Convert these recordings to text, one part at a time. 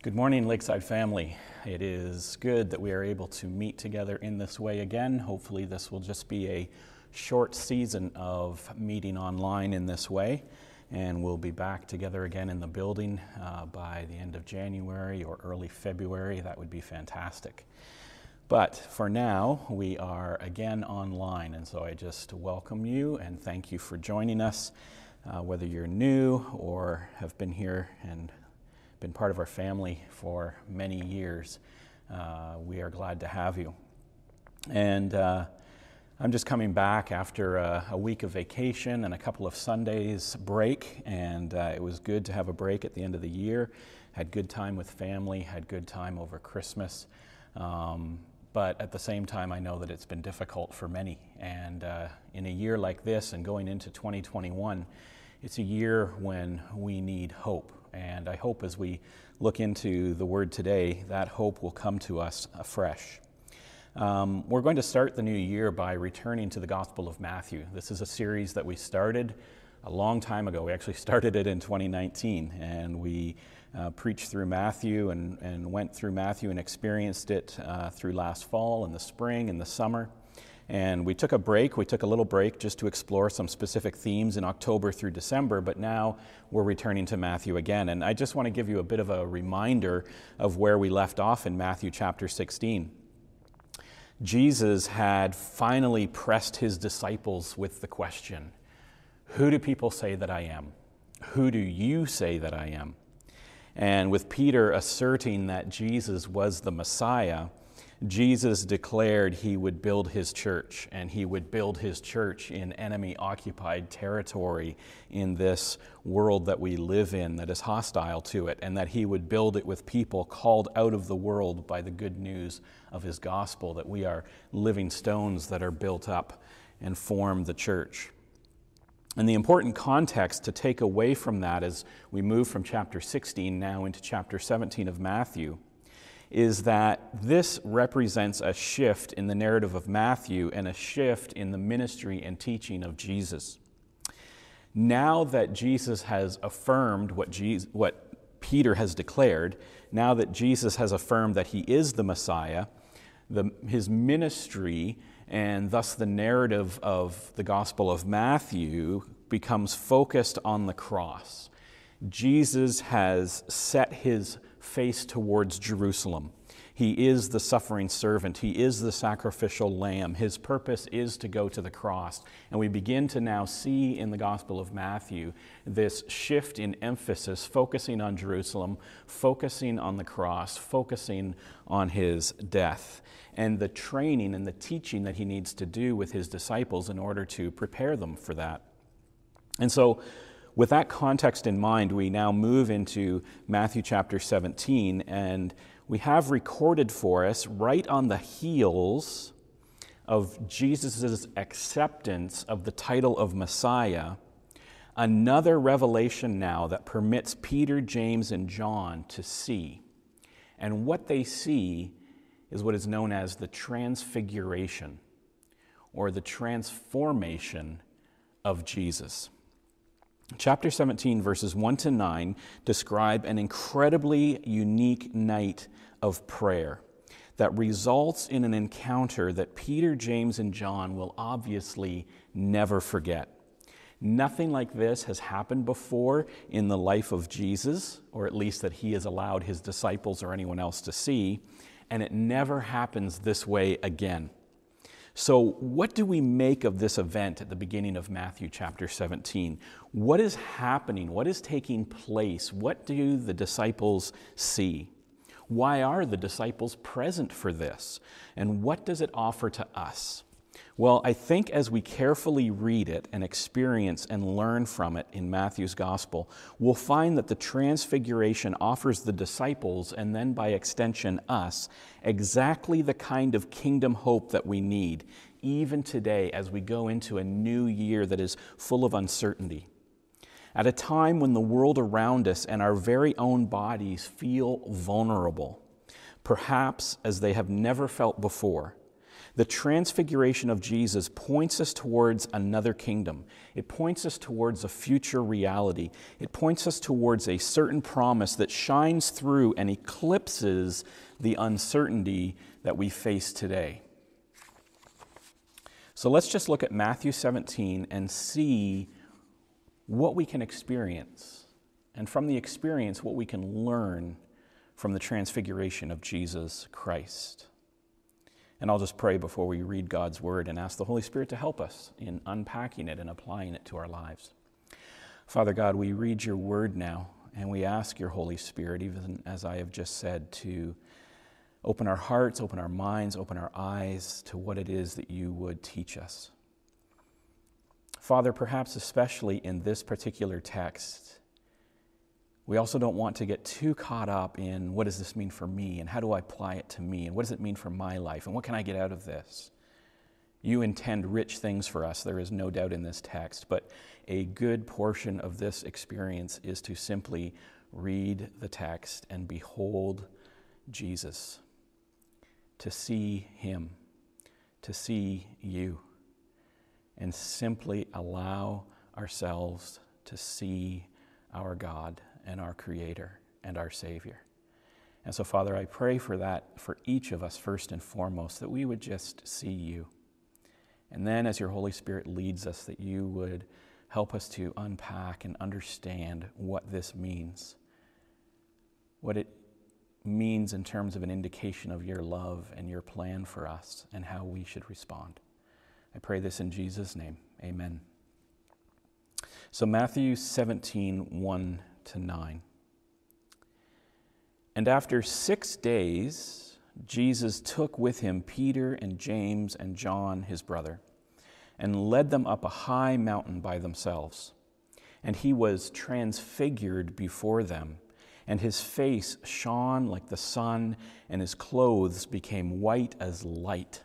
Good morning, Lakeside family. It is good that we are able to meet together in this way again. Hopefully, this will just be a short season of meeting online in this way, and we'll be back together again in the building uh, by the end of January or early February. That would be fantastic. But for now, we are again online, and so I just welcome you and thank you for joining us. Uh, whether you're new or have been here and been part of our family for many years, uh, we are glad to have you. And uh, I'm just coming back after a, a, week of vacation and a couple of Sundays break, and uh, it was good to have a break at the end of the year. Had good time with family, had good time over Christmas. Um, but at the same time, I know that it's been difficult for many. And uh, in a year like this and going into 2021, it's a year when we need hope. And I hope as we look into the Word today, that hope will come to us afresh. Um, we're going to start the new year by returning to the Gospel of Matthew. This is a series that we started a long time ago. We actually started it in 2019, and we uh, preached through Matthew and, and went through Matthew and experienced it uh, through last fall and the spring and the summer. And we took a break. We took a little break just to explore some specific themes in October through December, but now we're returning to Matthew again. And I just want to give you a bit of a reminder of where we left off in Matthew chapter 16. Jesus had finally pressed his disciples with the question Who do people say that I am? Who do you say that I am? And with Peter asserting that Jesus was the Messiah, Jesus declared he would build his church, and he would build his church in enemy occupied territory in this world that we live in that is hostile to it, and that he would build it with people called out of the world by the good news of his gospel, that we are living stones that are built up and form the church. And the important context to take away from that as we move from chapter 16 now into chapter 17 of Matthew is that this represents a shift in the narrative of Matthew and a shift in the ministry and teaching of Jesus. Now that Jesus has affirmed what, Jesus, what Peter has declared, now that Jesus has affirmed that he is the Messiah, the, his ministry and thus the narrative of the Gospel of Matthew becomes focused on the cross. Jesus has set his face towards Jerusalem. He is the suffering servant. He is the sacrificial lamb. His purpose is to go to the cross. And we begin to now see in the Gospel of Matthew this shift in emphasis, focusing on Jerusalem, focusing on the cross, focusing on his death, and the training and the teaching that he needs to do with his disciples in order to prepare them for that. And so, with that context in mind, we now move into Matthew chapter 17, and we have recorded for us, right on the heels of Jesus' acceptance of the title of Messiah, another revelation now that permits Peter, James, and John to see. And what they see is what is known as the transfiguration or the transformation of Jesus. Chapter 17, verses 1 to 9, describe an incredibly unique night of prayer that results in an encounter that Peter, James, and John will obviously never forget. Nothing like this has happened before in the life of Jesus, or at least that he has allowed his disciples or anyone else to see, and it never happens this way again. So, what do we make of this event at the beginning of Matthew chapter 17? What is happening? What is taking place? What do the disciples see? Why are the disciples present for this? And what does it offer to us? Well, I think as we carefully read it and experience and learn from it in Matthew's gospel, we'll find that the transfiguration offers the disciples, and then by extension us, exactly the kind of kingdom hope that we need, even today as we go into a new year that is full of uncertainty. At a time when the world around us and our very own bodies feel vulnerable, perhaps as they have never felt before The transfiguration of Jesus points us towards another kingdom. It points us towards a future reality. It points us towards a certain promise that shines through and eclipses the uncertainty that we face today. So let's just look at Matthew 17 and see what we can experience. And from the experience, what we can learn from the transfiguration of Jesus Christ. And I'll just pray before we read God's word and ask the Holy Spirit to help us in unpacking it and applying it to our lives. Father God, we read your word now, and we ask your Holy Spirit, even as I have just said, to open our hearts, open our minds, open our eyes to what it is that you would teach us. Father, perhaps especially in this particular text, we also don't want to get too caught up in what does this mean for me and how do I apply it to me and what does it mean for my life and what can I get out of this? You intend rich things for us, there is no doubt in this text, but a good portion of this experience is to simply read the text and behold Jesus, to see Him, to see you, and simply allow ourselves to see our God and our Creator and our Savior. And so, Father, I pray for that for each of us, first and foremost, that we would just see you. And then, as your Holy Spirit leads us, that you would help us to unpack and understand what this means, what it means in terms of an indication of your love and your plan for us, and how we should respond. I pray this in Jesus' name. Amen. So, Matthew 17, 1 to 9. And after six days, Jesus took with him Peter and James and John, his brother, and led them up a high mountain by themselves. And he was transfigured before them, and his face shone like the sun, and his clothes became white as light.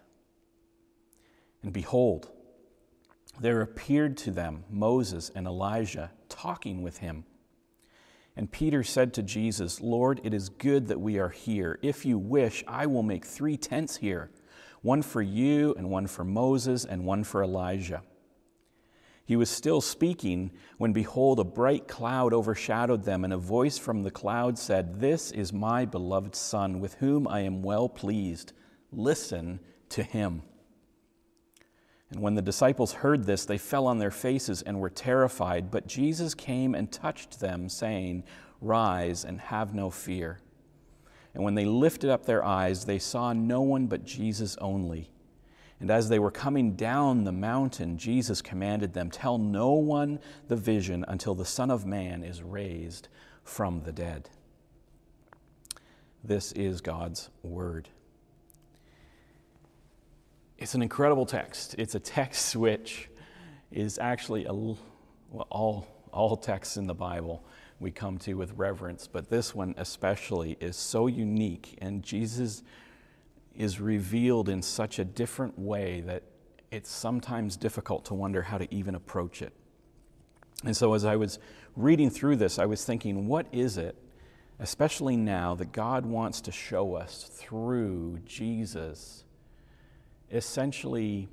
And behold, there appeared to them Moses and Elijah talking with him. And Peter said to Jesus, Lord, it is good that we are here. If you wish, I will make three tents here one for you, and one for Moses, and one for Elijah. He was still speaking when, behold, a bright cloud overshadowed them, and a voice from the cloud said, This is my beloved Son, with whom I am well pleased. Listen to him. And when the disciples heard this, they fell on their faces and were terrified. But Jesus came and touched them, saying, Rise and have no fear. And when they lifted up their eyes, they saw no one but Jesus only. And as they were coming down the mountain, Jesus commanded them, Tell no one the vision until the Son of Man is raised from the dead. This is God's word. It's an incredible text. It's a text which is actually a, well, all, all texts in the Bible we come to with reverence, but this one especially is so unique, and Jesus is revealed in such a different way that it's sometimes difficult to wonder how to even approach it. And so, as I was reading through this, I was thinking, what is it, especially now, that God wants to show us through Jesus essentially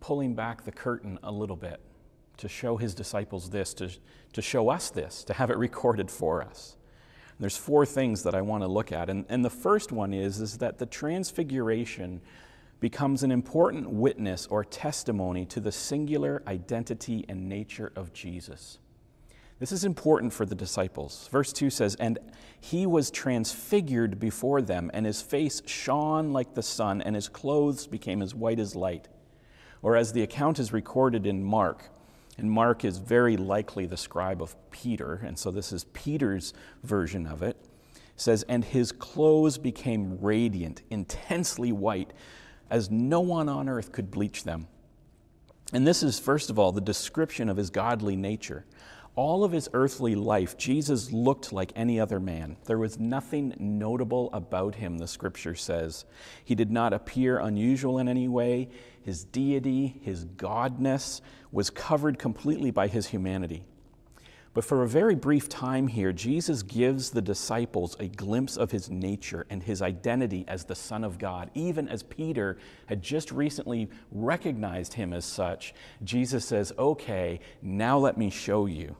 pulling back the curtain a little bit to show his disciples this, to, to show us this, to have it recorded for us. And there's four things that I want to look at. And, and the first one is, is that the transfiguration becomes an important witness or testimony to the singular identity and nature of Jesus. This is important for the disciples. Verse 2 says, And he was transfigured before them, and his face shone like the sun, and his clothes became as white as light. Or as the account is recorded in Mark, and Mark is very likely the scribe of Peter, and so this is Peter's version of it, says, And his clothes became radiant, intensely white, as no one on earth could bleach them. And this is, first of all, the description of his godly nature. All of his earthly life, Jesus looked like any other man. There was nothing notable about him, the scripture says. He did not appear unusual in any way. His deity, his godness, was covered completely by his humanity. But for a very brief time here, Jesus gives the disciples a glimpse of his nature and his identity as the Son of God. Even as Peter had just recently recognized him as such, Jesus says, Okay, now let me show you.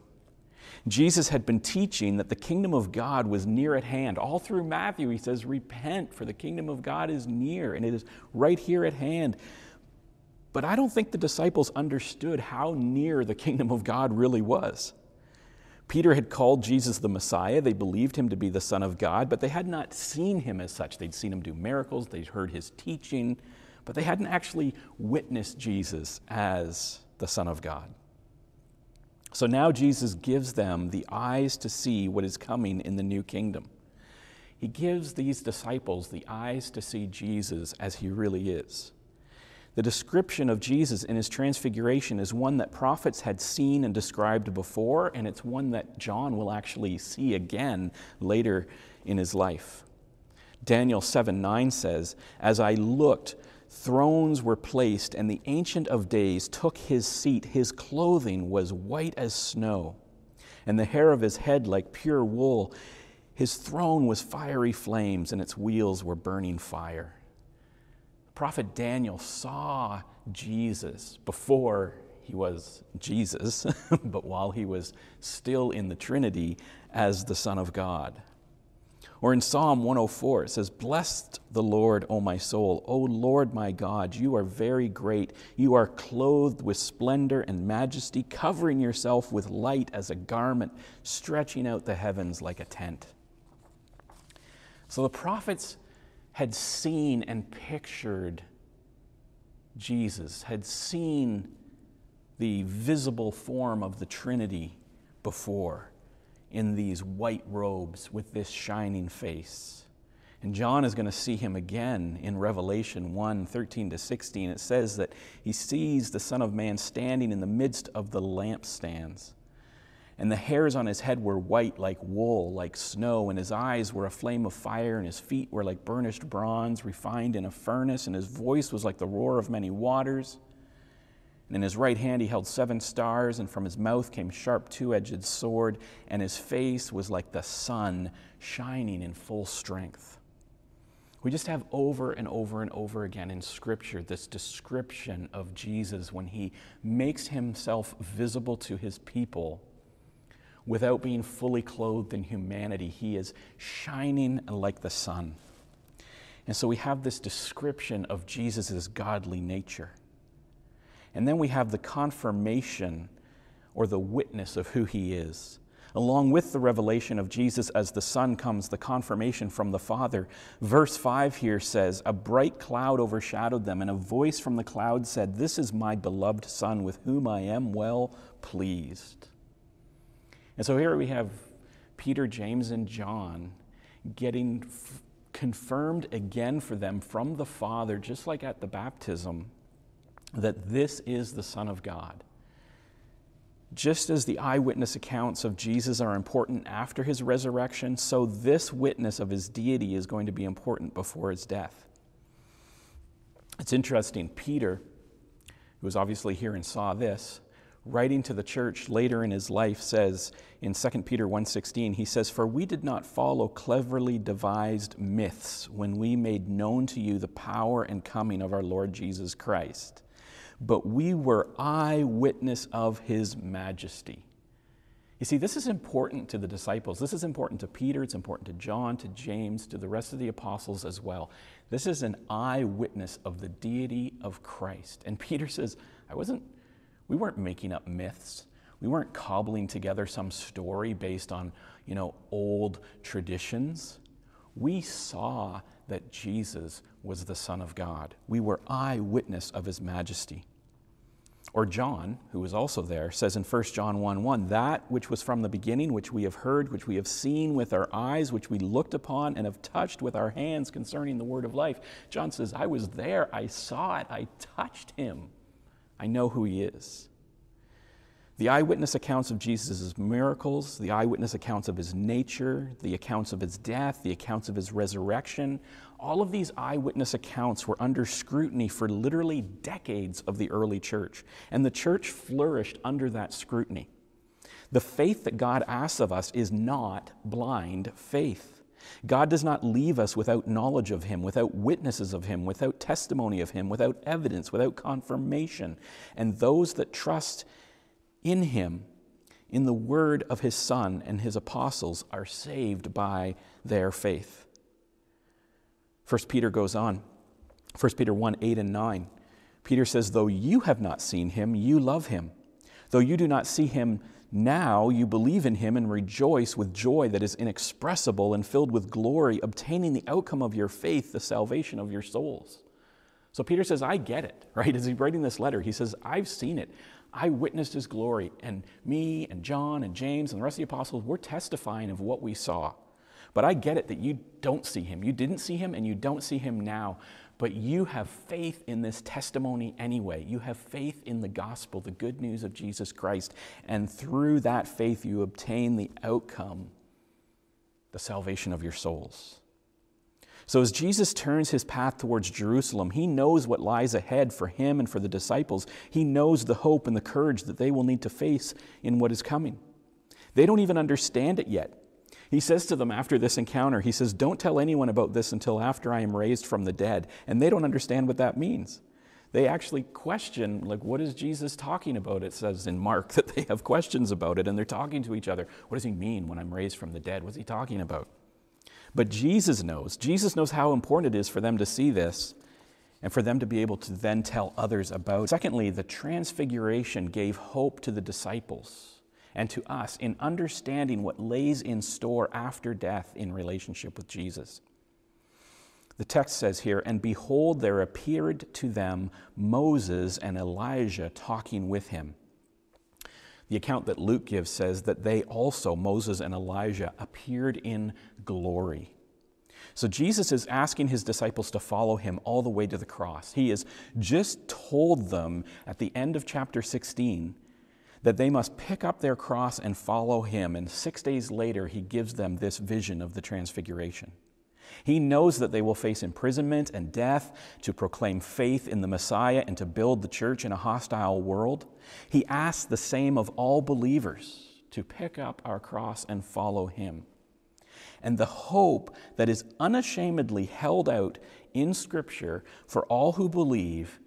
Jesus had been teaching that the kingdom of God was near at hand. All through Matthew, he says, Repent, for the kingdom of God is near, and it is right here at hand. But I don't think the disciples understood how near the kingdom of God really was. Peter had called Jesus the Messiah. They believed him to be the Son of God, but they had not seen him as such. They'd seen him do miracles, they'd heard his teaching, but they hadn't actually witnessed Jesus as the Son of God. So now Jesus gives them the eyes to see what is coming in the new kingdom. He gives these disciples the eyes to see Jesus as he really is. The description of Jesus in his transfiguration is one that prophets had seen and described before, and it's one that John will actually see again later in his life. Daniel 7 9 says, As I looked, thrones were placed, and the Ancient of Days took his seat. His clothing was white as snow, and the hair of his head like pure wool. His throne was fiery flames, and its wheels were burning fire prophet Daniel saw Jesus before he was Jesus, but while he was still in the Trinity as the Son of God. Or in Psalm 104, it says, Blessed the Lord, O my soul. O Lord my God, you are very great. You are clothed with splendor and majesty, covering yourself with light as a garment, stretching out the heavens like a tent. So the prophets had seen and pictured Jesus, had seen the visible form of the Trinity before in these white robes with this shining face. And John is going to see him again in Revelation 1 13 to 16. It says that he sees the Son of Man standing in the midst of the lampstands and the hairs on his head were white like wool, like snow, and his eyes were a flame of fire, and his feet were like burnished bronze refined in a furnace, and his voice was like the roar of many waters. And in his right hand he held seven stars, and from his mouth came sharp two edged sword, and his face was like the sun shining in full strength. We just have over and over and over again in Scripture this description of Jesus when he makes himself visible to his people without being fully clothed in humanity. He is shining like the sun. And so we have this description of Jesus' godly nature. And then we have the confirmation or the witness of who he is. Along with the revelation of Jesus as the Son comes the confirmation from the Father. Verse 5 here says, A bright cloud overshadowed them, and a voice from the cloud said, This is my beloved Son, with whom I am well pleased. And so here we have Peter, James, and John getting f- confirmed again for them from the Father, just like at the baptism, that this is the Son of God. Just as the eyewitness accounts of Jesus are important after his resurrection, so this witness of his deity is going to be important before his death. It's interesting, Peter, who was obviously here and saw this, writing to the church later in his life says in 2 Peter 1:16 he says for we did not follow cleverly devised myths when we made known to you the power and coming of our Lord Jesus Christ but we were eyewitness of his majesty. You see this is important to the disciples. This is important to Peter. It's important to John to James to the rest of the apostles as well. This is an eyewitness of the deity of Christ. And Peter says I wasn't we weren't making up myths. We weren't cobbling together some story based on, you know, old traditions. We saw that Jesus was the Son of God. We were eyewitness of his majesty. Or John, who was also there, says in 1 John 1 1, that which was from the beginning, which we have heard, which we have seen with our eyes, which we looked upon and have touched with our hands concerning the word of life. John says, I was there, I saw it, I touched him. I know who he is. The eyewitness accounts of Jesus' miracles, the eyewitness accounts of his nature, the accounts of his death, the accounts of his resurrection, all of these eyewitness accounts were under scrutiny for literally decades of the early church, and the church flourished under that scrutiny. The faith that God asks of us is not blind faith. God does not leave us without knowledge of Him, without witnesses of Him, without testimony of Him, without evidence, without confirmation. And those that trust in Him, in the word of His Son and His apostles, are saved by their faith. 1 Peter goes on, 1 Peter 1 8 and 9. Peter says, Though you have not seen Him, you love Him. Though you do not see Him, now you believe in him and rejoice with joy that is inexpressible and filled with glory, obtaining the outcome of your faith, the salvation of your souls. So Peter says, I get it, right? As he's writing this letter, he says, I've seen it. I witnessed his glory. And me and John and James and the rest of the apostles, we're testifying of what we saw. But I get it that you don't see him. You didn't see him and you don't see him now. But you have faith in this testimony anyway. You have faith in the gospel, the good news of Jesus Christ. And through that faith, you obtain the outcome, the salvation of your souls. So, as Jesus turns his path towards Jerusalem, he knows what lies ahead for him and for the disciples. He knows the hope and the courage that they will need to face in what is coming. They don't even understand it yet. He says to them after this encounter, he says, Don't tell anyone about this until after I am raised from the dead. And they don't understand what that means. They actually question, like, what is Jesus talking about? It says in Mark that they have questions about it and they're talking to each other. What does he mean when I'm raised from the dead? What's he talking about? But Jesus knows. Jesus knows how important it is for them to see this and for them to be able to then tell others about. Secondly, the transfiguration gave hope to the disciples and to us in understanding what lays in store after death in relationship with Jesus. The text says here, And behold, there appeared to them Moses and Elijah talking with him. The account that Luke gives says that they also, Moses and Elijah, appeared in glory. So Jesus is asking his disciples to follow him all the way to the cross. He has just told them at the end of chapter 16 that they must pick up their cross and follow him. And six days later, he gives them this vision of the transfiguration. He knows that they will face imprisonment and death to proclaim faith in the Messiah and to build the church in a hostile world. He asks the same of all believers to pick up our cross and follow him. And the hope that is unashamedly held out in Scripture for all who believe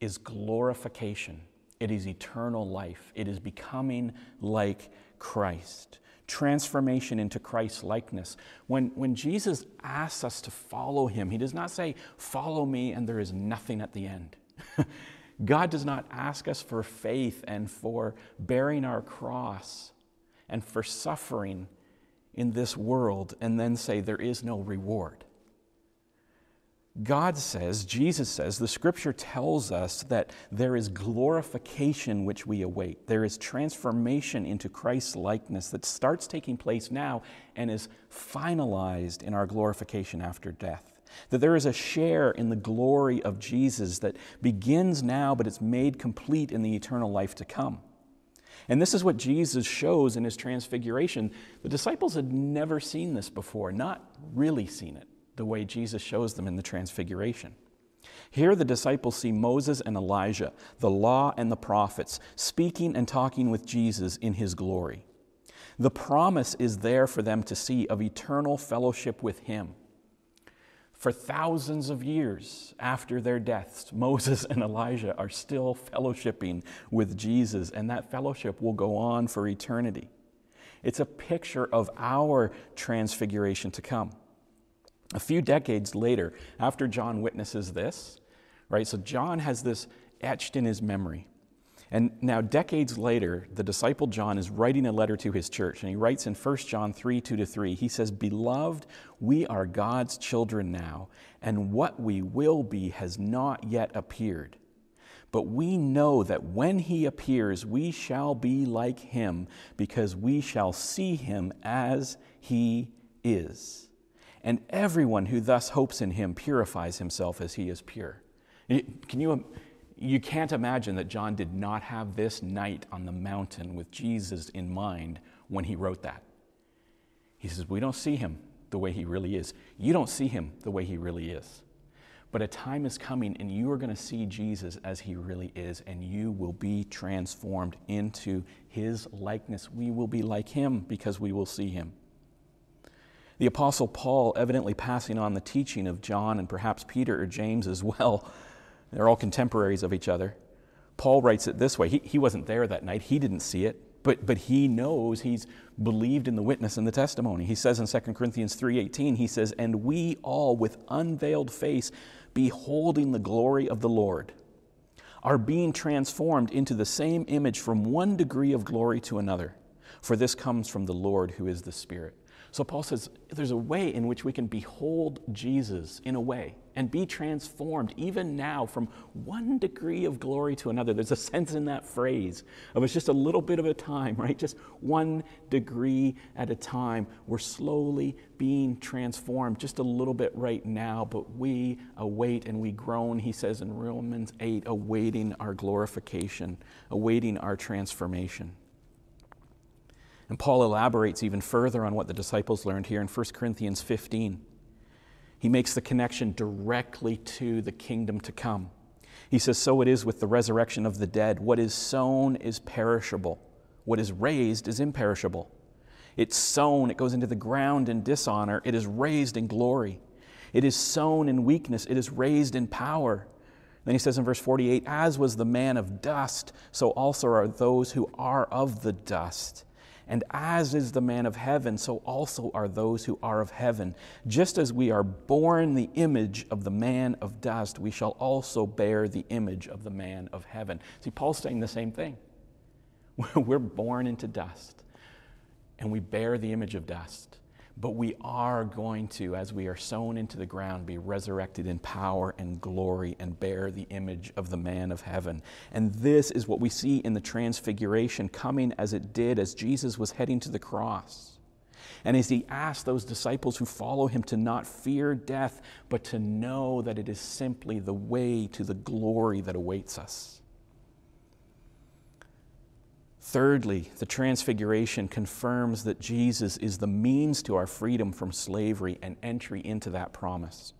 is glorification it is eternal life. It is becoming like Christ. Transformation into Christ likeness. When, when Jesus asks us to follow him, he does not say, Follow me, and there is nothing at the end. God does not ask us for faith and for bearing our cross and for suffering in this world and then say there is no reward. God says, Jesus says, the scripture tells us that there is glorification which we await. There is transformation into Christ's likeness that starts taking place now and is finalized in our glorification after death. That there is a share in the glory of Jesus that begins now, but it's made complete in the eternal life to come. And this is what Jesus shows in his transfiguration. The disciples had never seen this before, not really seen it the way Jesus shows them in the Transfiguration. Here, the disciples see Moses and Elijah, the law and the prophets, speaking and talking with Jesus in his glory. The promise is there for them to see of eternal fellowship with him. For thousands of years after their deaths, Moses and Elijah are still fellowshipping with Jesus, and that fellowship will go on for eternity. It's a picture of our transfiguration to come. A few decades later, after John witnesses this, right, so John has this etched in his memory. And now, decades later, the disciple John is writing a letter to his church, and he writes in 1 John 3 2 to 3, he says, Beloved, we are God's children now, and what we will be has not yet appeared. But we know that when he appears, we shall be like him, because we shall see him as he is and everyone who thus hopes in him purifies himself as he is pure. Can you, you can't imagine that John did not have this night on the mountain with Jesus in mind when he wrote that. He says, We don't see him the way he really is. You don't see him the way he really is. But a time is coming, and you are going to see Jesus as he really is, and you will be transformed into his likeness. We will be like him because we will see him. The Apostle Paul, evidently passing on the teaching of John and perhaps Peter or James as well, they're all contemporaries of each other. Paul writes it this way he, he wasn't there that night, he didn't see it. But, but he knows he's believed in the witness and the testimony. He says in 2 Corinthians 3:18, he says, "And we all with unveiled face beholding the glory of the Lord, are being transformed into the same image from one degree of glory to another. For this comes from the Lord who is the Spirit. So Paul says there's a way in which we can behold Jesus in a way and be transformed even now from one degree of glory to another. There's a sense in that phrase of it's just a little bit of a time, right? Just one degree at a time. We're slowly being transformed just a little bit right now, but we await and we groan, he says in Romans 8, awaiting our glorification, awaiting our transformation. And Paul elaborates even further on what the disciples learned here in 1 Corinthians 15. He makes the connection directly to the kingdom to come. He says, So it is with the resurrection of the dead. What is sown is perishable, what is raised is imperishable. It's sown, it goes into the ground in dishonor, it is raised in glory. It is sown in weakness, it is raised in power. Then he says in verse 48 As was the man of dust, so also are those who are of the dust. And as is the man of heaven, so also are those who are of heaven. Just as we are born the image of the man of dust, we shall also bear the image of the man of heaven. See, Paul's saying the same thing. We're born into dust, and we bear the image of dust. But we are going to, as we are sown into the ground, be resurrected in power and glory and bear the image of the man of heaven. And this is what we see in the transfiguration coming as it did as Jesus was heading to the cross. And as he asked those disciples who follow him to not fear death, but to know that it is simply the way to the glory that awaits us. Thirdly, the Transfiguration confirms that Jesus is the means to our freedom from slavery and entry into that promise.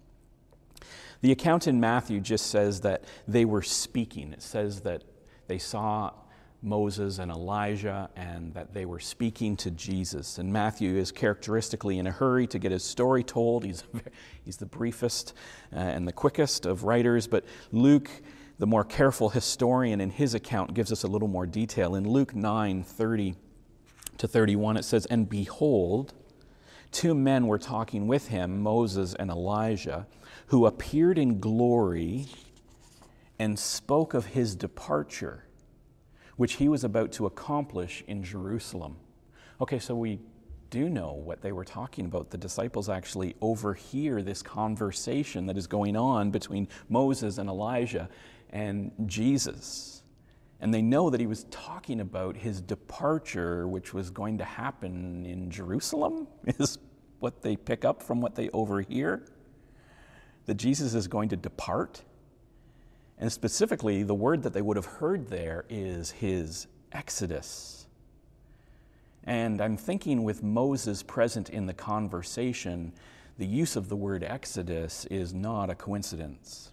The account in Matthew just says that they were speaking. It says that they saw Moses and Elijah and that they were speaking to Jesus. And Matthew is characteristically in a hurry to get his story told. He's, he's the briefest uh, and the quickest of writers, but Luke the more careful historian in his account gives us a little more detail. In Luke 9 30 to 31, it says, And behold, two men were talking with him, Moses and Elijah, who appeared in glory and spoke of his departure, which he was about to accomplish in Jerusalem. Okay, so we do know what they were talking about. The disciples actually overhear this conversation that is going on between Moses and Elijah and Jesus. And they know that he was talking about his departure, which was going to happen in Jerusalem, is what they pick up from what they overhear. That Jesus is going to depart. And specifically, the word that they would have heard there is his exodus. And I'm thinking with Moses present in the conversation, the use of the word exodus is not a coincidence.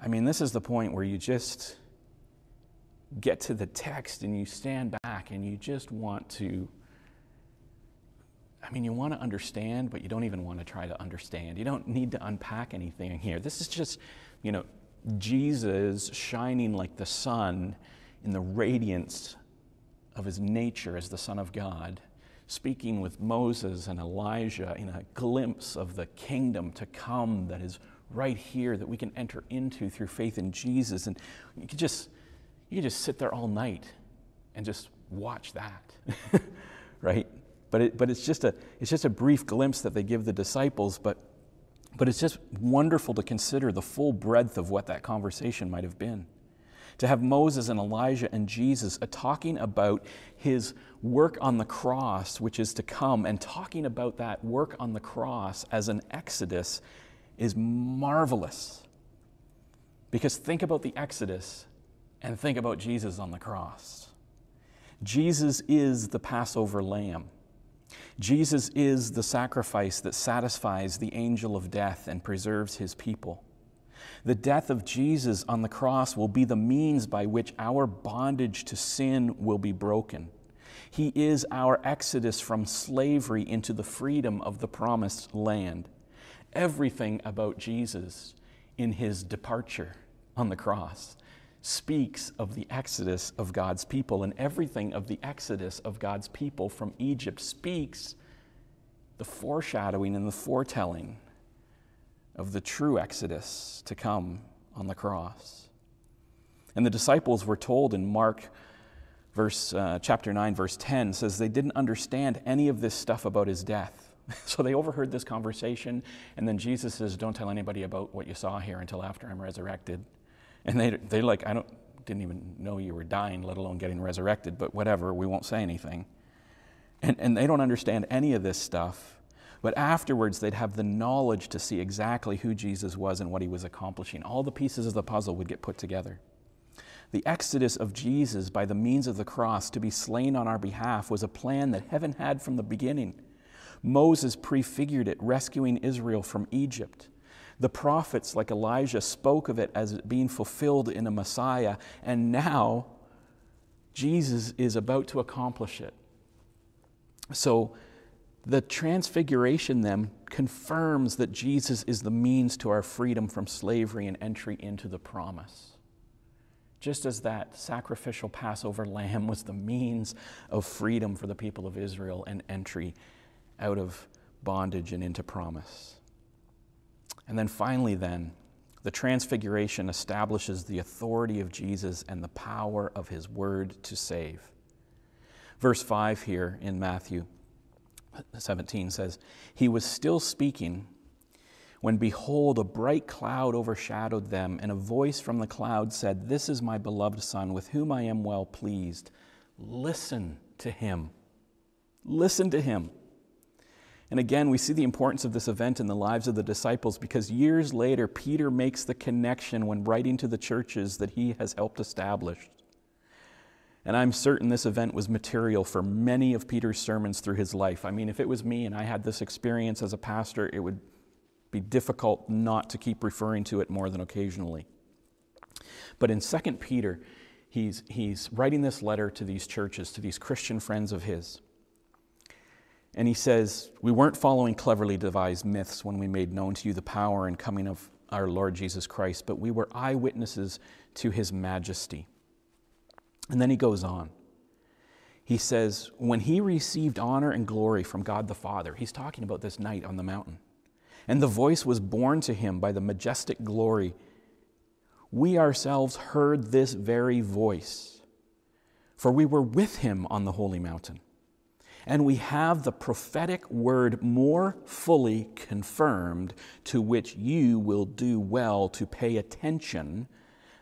I mean, this is the point where you just get to the text and you stand back and you just want to. I mean, you want to understand, but you don't even want to try to understand. You don't need to unpack anything here. This is just, you know, Jesus shining like the sun in the radiance of his nature as the Son of God, speaking with Moses and Elijah in a glimpse of the kingdom to come that is right here that we can enter into through faith in Jesus. And you could just, you could just sit there all night and just watch that, right? But, it, but it's, just a, it's just a brief glimpse that they give the disciples, but, but it's just wonderful to consider the full breadth of what that conversation might have been. To have Moses and Elijah and Jesus talking about his work on the cross, which is to come, and talking about that work on the cross as an exodus is marvelous. Because think about the Exodus and think about Jesus on the cross. Jesus is the Passover lamb. Jesus is the sacrifice that satisfies the angel of death and preserves his people. The death of Jesus on the cross will be the means by which our bondage to sin will be broken. He is our exodus from slavery into the freedom of the promised land. Everything about Jesus in his departure on the cross speaks of the exodus of God's people, and everything of the exodus of God's people from Egypt speaks the foreshadowing and the foretelling of the true exodus to come on the cross. And the disciples were told in Mark verse uh, chapter 9 verse 10 says they didn't understand any of this stuff about his death. So they overheard this conversation and then Jesus says don't tell anybody about what you saw here until after I'm resurrected. And they they like I don't didn't even know you were dying let alone getting resurrected, but whatever, we won't say anything. And and they don't understand any of this stuff. But afterwards, they'd have the knowledge to see exactly who Jesus was and what he was accomplishing. All the pieces of the puzzle would get put together. The exodus of Jesus by the means of the cross to be slain on our behalf was a plan that heaven had from the beginning. Moses prefigured it, rescuing Israel from Egypt. The prophets, like Elijah, spoke of it as being fulfilled in a Messiah, and now Jesus is about to accomplish it. So, the transfiguration then confirms that Jesus is the means to our freedom from slavery and entry into the promise. Just as that sacrificial Passover lamb was the means of freedom for the people of Israel and entry out of bondage and into promise. And then finally, then, the transfiguration establishes the authority of Jesus and the power of his word to save. Verse 5 here in Matthew 17 says, He was still speaking when behold, a bright cloud overshadowed them, and a voice from the cloud said, This is my beloved Son, with whom I am well pleased. Listen to him. Listen to him. And again, we see the importance of this event in the lives of the disciples because years later, Peter makes the connection when writing to the churches that he has helped establish. And I'm certain this event was material for many of Peter's sermons through his life. I mean, if it was me and I had this experience as a pastor, it would be difficult not to keep referring to it more than occasionally. But in 2 Peter, he's, he's writing this letter to these churches, to these Christian friends of his. And he says, We weren't following cleverly devised myths when we made known to you the power and coming of our Lord Jesus Christ, but we were eyewitnesses to his majesty. And then he goes on. He says, when he received honor and glory from God the Father, he's talking about this night on the mountain, and the voice was borne to him by the majestic glory, we ourselves heard this very voice, for we were with him on the holy mountain. And we have the prophetic word more fully confirmed, to which you will do well to pay attention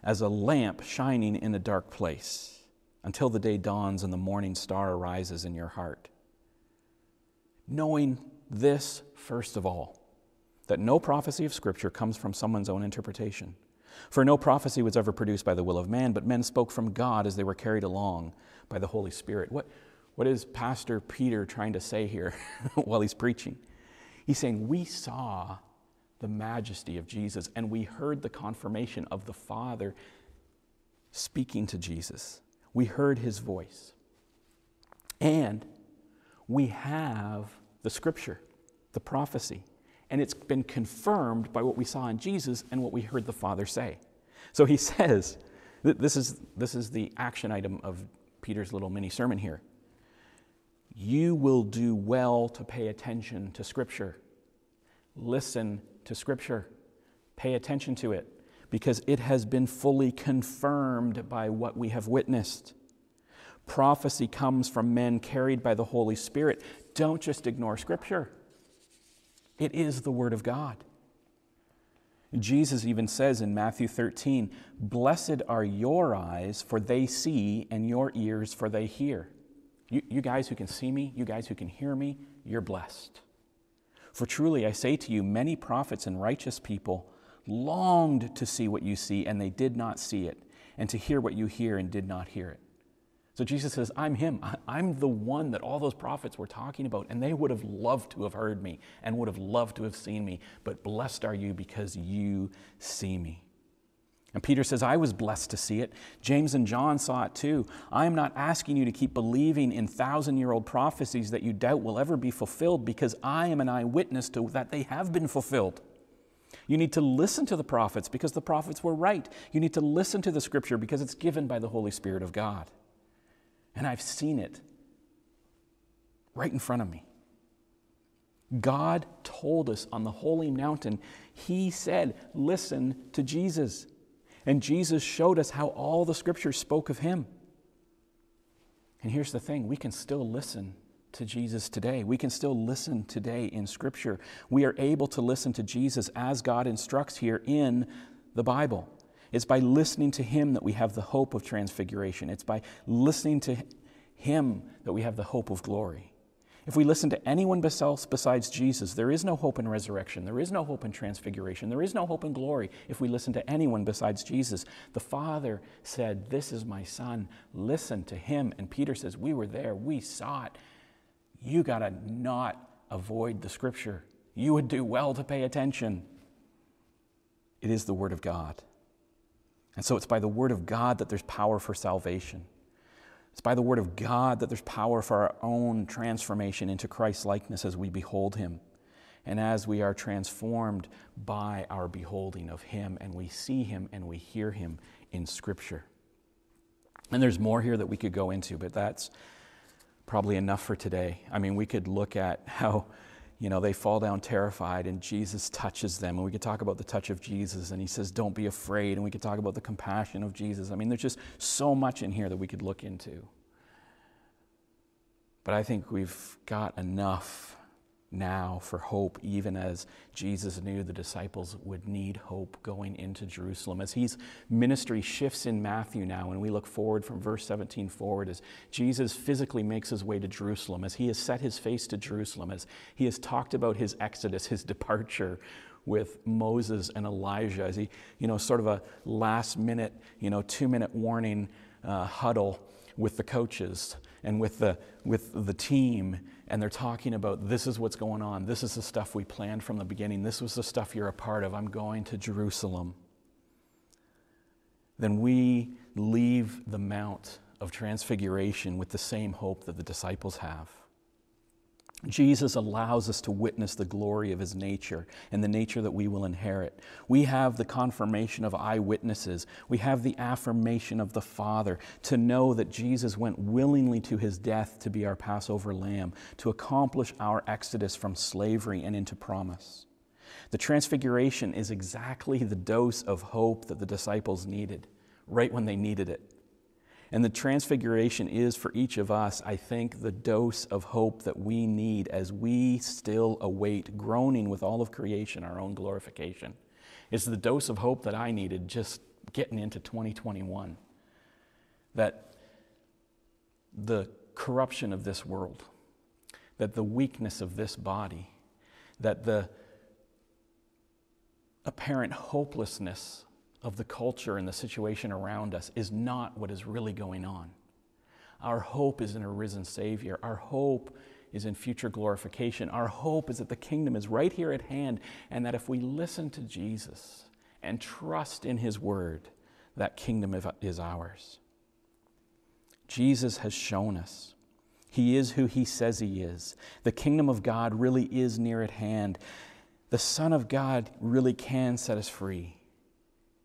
as a lamp shining in a dark place until the day dawns and the morning star arises in your heart. Knowing this, first of all, that no prophecy of Scripture comes from someone's own interpretation. For no prophecy was ever produced by the will of man, but men spoke from God as they were carried along by the Holy Spirit. What, what is Pastor Peter trying to say here while he's preaching? He's saying, We saw the majesty of Jesus and we heard the confirmation of the Father speaking to Jesus we heard his voice. And we have the scripture, the prophecy, and it's been confirmed by what we saw in Jesus and what we heard the Father say. So he says, this is, this is the action item of Peter's little mini sermon here. You will do well to pay attention to Scripture. Listen to Scripture. Pay attention to it because it has been fully confirmed by what we have witnessed. Prophecy comes from men carried by the Holy Spirit. Don't just ignore Scripture, it is the Word of God. Jesus even says in Matthew 13, Blessed are your eyes, for they see, and your ears, for they hear. You, you, guys who can see me, you guys who can hear me, you're blessed. For truly I say to you, many prophets and righteous people longed to see what you see, and they did not see it, and to hear what you hear, and did not hear it. So Jesus says, I'm him. I'm the one that all those prophets were talking about, and they would have loved to have heard me and would have loved to have seen me. But blessed are you because you see me. And Peter says, I was blessed to see it. James and John saw it too. I am not asking you to keep believing in thousand year old prophecies that you doubt will ever be fulfilled because I am an eyewitness to that they have been fulfilled. You need to listen to the prophets because the prophets were right. You need to listen to the scripture because it's given by the Holy Spirit of God. And I've seen it right in front of me. God told us on the holy mountain, He said, Listen to Jesus. And Jesus showed us how all the scriptures spoke of Him. And here's the thing we can still listen to Jesus today. We can still listen today in Scripture. We are able to listen to Jesus as God instructs here in the Bible. It's by listening to Him that we have the hope of transfiguration. It's by listening to Him that we have the hope of glory. If we listen to anyone else besides Jesus, there is no hope in resurrection. There is no hope in transfiguration. There is no hope in glory if we listen to anyone besides Jesus. The Father said, This is my Son. Listen to him. And Peter says, We were there. We saw it. You got to not avoid the scripture. You would do well to pay attention. It is the Word of God. And so it's by the Word of God that there's power for salvation. It's by the Word of God that there's power for our own transformation into Christ's likeness as we behold Him. And as we are transformed by our beholding of Him, and we see Him and we hear Him in Scripture. And there's more here that we could go into, but that's probably enough for today. I mean, we could look at how you know, they fall down terrified and Jesus touches them. And we could talk about the touch of Jesus and he says, Don't be afraid. And we could talk about the compassion of Jesus. I mean, there's just so much in here that we could look into. But I think we've got enough now for hope, even as Jesus knew the disciples would need hope going into Jerusalem. As his ministry shifts in Matthew now, and we look forward from verse 17 forward, as Jesus physically makes his way to Jerusalem, as he has set his face to Jerusalem, as he has talked about his exodus, his departure with Moses and Elijah, as he, you know, sort of a last minute, you know, two minute warning uh, huddle with the coaches and with the, with the team and they're talking about this is what's going on. This is the stuff we planned from the beginning. This was the stuff you're a part of. I'm going to Jerusalem. Then we leave the Mount of Transfiguration with the same hope that the disciples have. Jesus allows us to witness the glory of his nature and the nature that we will inherit. We have the confirmation of eyewitnesses. We have the affirmation of the Father to know that Jesus went willingly to his death to be our Passover lamb, to accomplish our exodus from slavery and into promise. The transfiguration is exactly the dose of hope that the disciples needed, right when they needed it. And the transfiguration is for each of us, I think, the dose of hope that we need as we still await, groaning with all of creation, our own glorification. It's the dose of hope that I needed just getting into 2021. That the corruption of this world, that the weakness of this body, that the apparent hopelessness of the culture and the situation around us is not what is really going on. Our hope is in a risen Savior. Our hope is in future glorification. Our hope is that the kingdom is right here at hand, and that if we listen to Jesus and trust in His word, that kingdom is ours. Jesus has shown us. He is who He says He is. The kingdom of God really is near at hand. The Son of God really can set us free.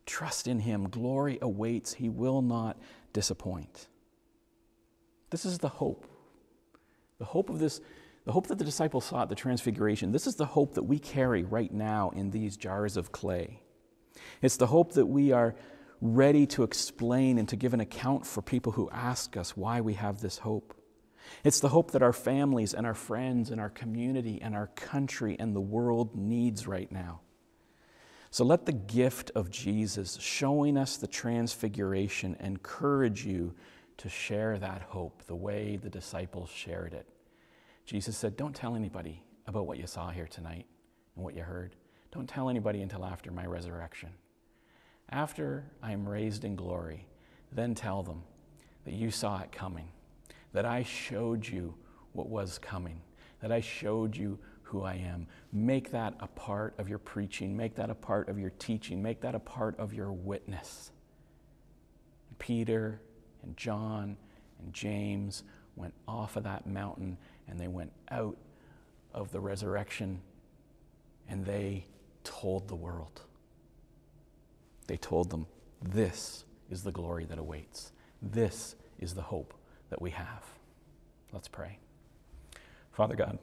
Trust in Him. Glory awaits. He will not disappoint. This is the hope. The hope of this, the hope that the disciples saw at the transfiguration. This is the hope that we carry right now in these jars of clay. It's the hope that we are ready to explain and to give an account for people who ask us why we have this hope. It's the hope that our families and our friends and our community and our country and the world needs right now. So let the gift of Jesus showing us the transfiguration encourage you to share that hope the way the disciples shared it. Jesus said, Don't tell anybody about what you saw here tonight and what you heard. Don't tell anybody until after my resurrection. After I am raised in glory, then tell them that you saw it coming, that I showed you what was coming, that I showed you who I am. Make that a part of your preaching, make that a part of your teaching, make that a part of your witness. Peter and John and James went off of that mountain and they went out of the resurrection and they told the world. They told them, This is the glory that awaits. This is the hope that we have. Let's pray. Father God,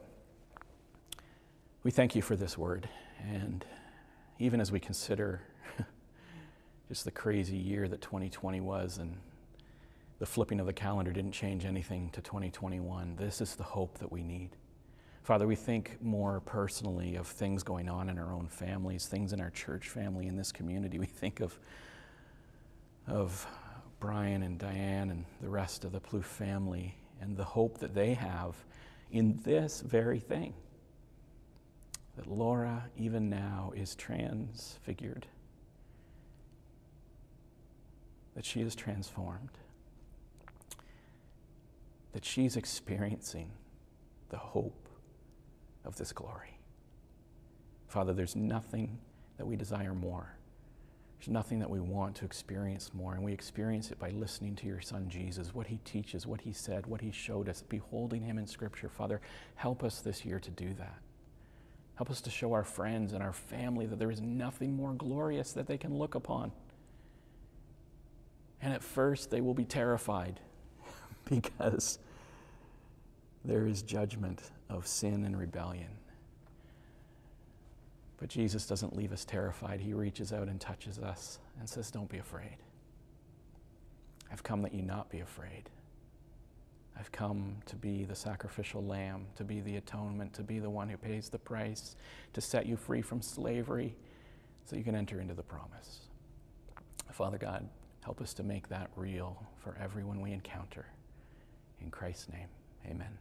we thank you for this word. And even as we consider just the crazy year that 2020 was and the flipping of the calendar didn't change anything to 2021, this is the hope that we need. Father, we think more personally of things going on in our own families, things in our church family, in this community. We think of, of Brian and Diane and the rest of the Plouffe family and the hope that they have in this very thing. That Laura, even now, is transfigured, that she is transformed, that she's experiencing the hope of this glory. Father, there's nothing that we desire more. There's nothing that we want to experience more, and we experience it by listening to your Son Jesus, what he teaches, what he said, what he showed us, beholding him in Scripture. Father, help us this year to do that. Help us to show our friends and our family that there is nothing more glorious that they can look upon. And at first, they will be terrified because there is judgment of sin and rebellion. But Jesus doesn't leave us terrified. He reaches out and touches us and says, Don't be afraid. I've come that you not be afraid. I've come to be the sacrificial lamb, to be the atonement, to be the one who pays the price, to set you free from slavery so you can enter into the promise. Father God, help us to make that real for everyone we encounter. In Christ's name, amen.